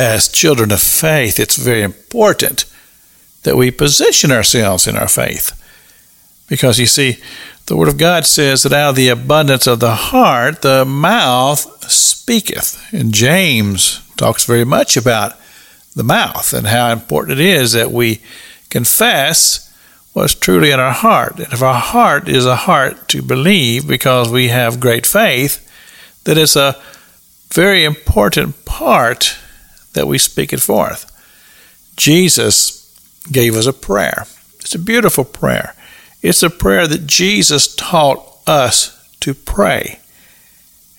as children of faith, it's very important that we position ourselves in our faith. Because you see, the Word of God says that out of the abundance of the heart, the mouth speaketh. And James talks very much about the mouth and how important it is that we confess what's truly in our heart. And if our heart is a heart to believe because we have great faith, that it's a very important part that we speak it forth. Jesus gave us a prayer. It's a beautiful prayer. It's a prayer that Jesus taught us to pray.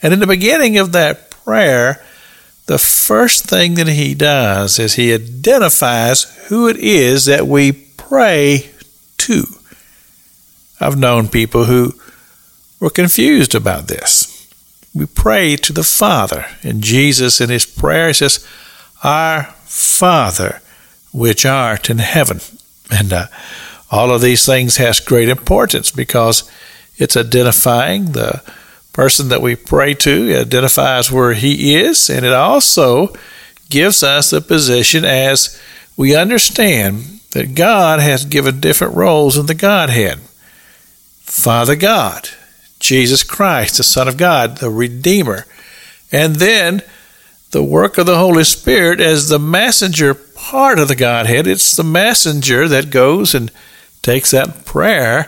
And in the beginning of that prayer, the first thing that he does is he identifies who it is that we pray to. I've known people who were confused about this. We pray to the Father, and Jesus in his prayer says, Our Father, which art in heaven. And uh, all of these things has great importance because it's identifying the person that we pray to, identifies where he is, and it also gives us the position as we understand that God has given different roles in the Godhead. Father God, Jesus Christ, the Son of God, the Redeemer, and then the work of the Holy Spirit as the messenger part of the Godhead. It's the messenger that goes and takes that prayer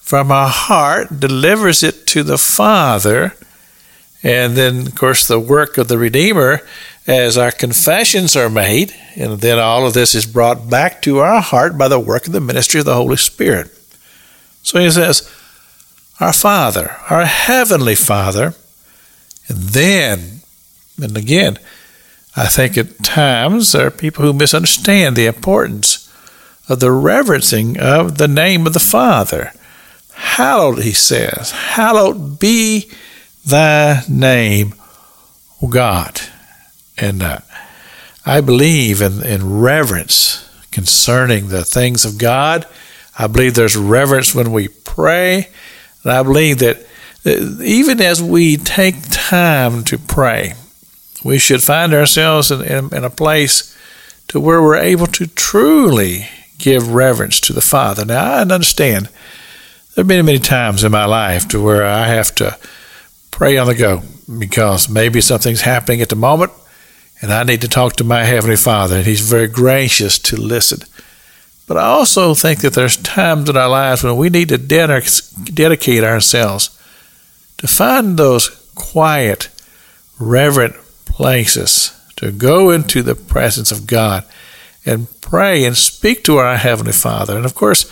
from our heart, delivers it to the Father, and then, of course, the work of the Redeemer as our confessions are made, and then all of this is brought back to our heart by the work of the ministry of the Holy Spirit. So he says, Our Father, our Heavenly Father, and then, and again, I think at times there are people who misunderstand the importance of the reverencing of the name of the Father. Hallowed, he says, hallowed be thy name, O God. And uh, I believe in, in reverence concerning the things of God. I believe there's reverence when we pray. And I believe that even as we take time to pray, we should find ourselves in, in, in, a place to where we're able to truly give reverence to the Father. Now, I understand there have been many times in my life to where I have to pray on the go because maybe something's happening at the moment and I need to talk to my Heavenly Father, and He's very gracious to listen. But I also think that there's times in our lives when we need to dedicate ourselves to find those quiet, reverent places, to go into the presence of God and pray and speak to our Heavenly Father. And of course,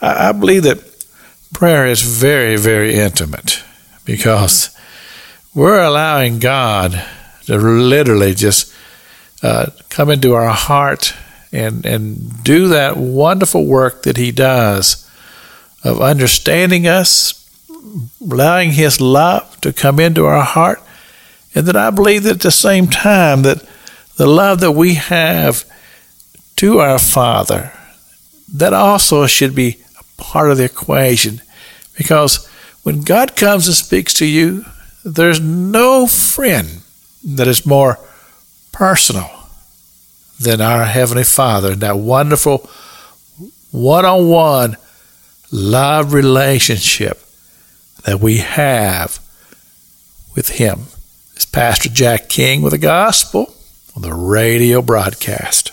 I believe that prayer is very, very intimate because we're allowing God to literally just uh, come into our heart and, and do that wonderful work that He does of understanding us, allowing His love to come into our heart, and that I believe that at the same time that the love that we have to our Father, that also should be a part of the equation. Because when God comes and speaks to you, there's no friend that is more personal than our Heavenly Father, and that wonderful one on one love relationship that we have with Him. This Pastor Jack King with the gospel on the radio broadcast.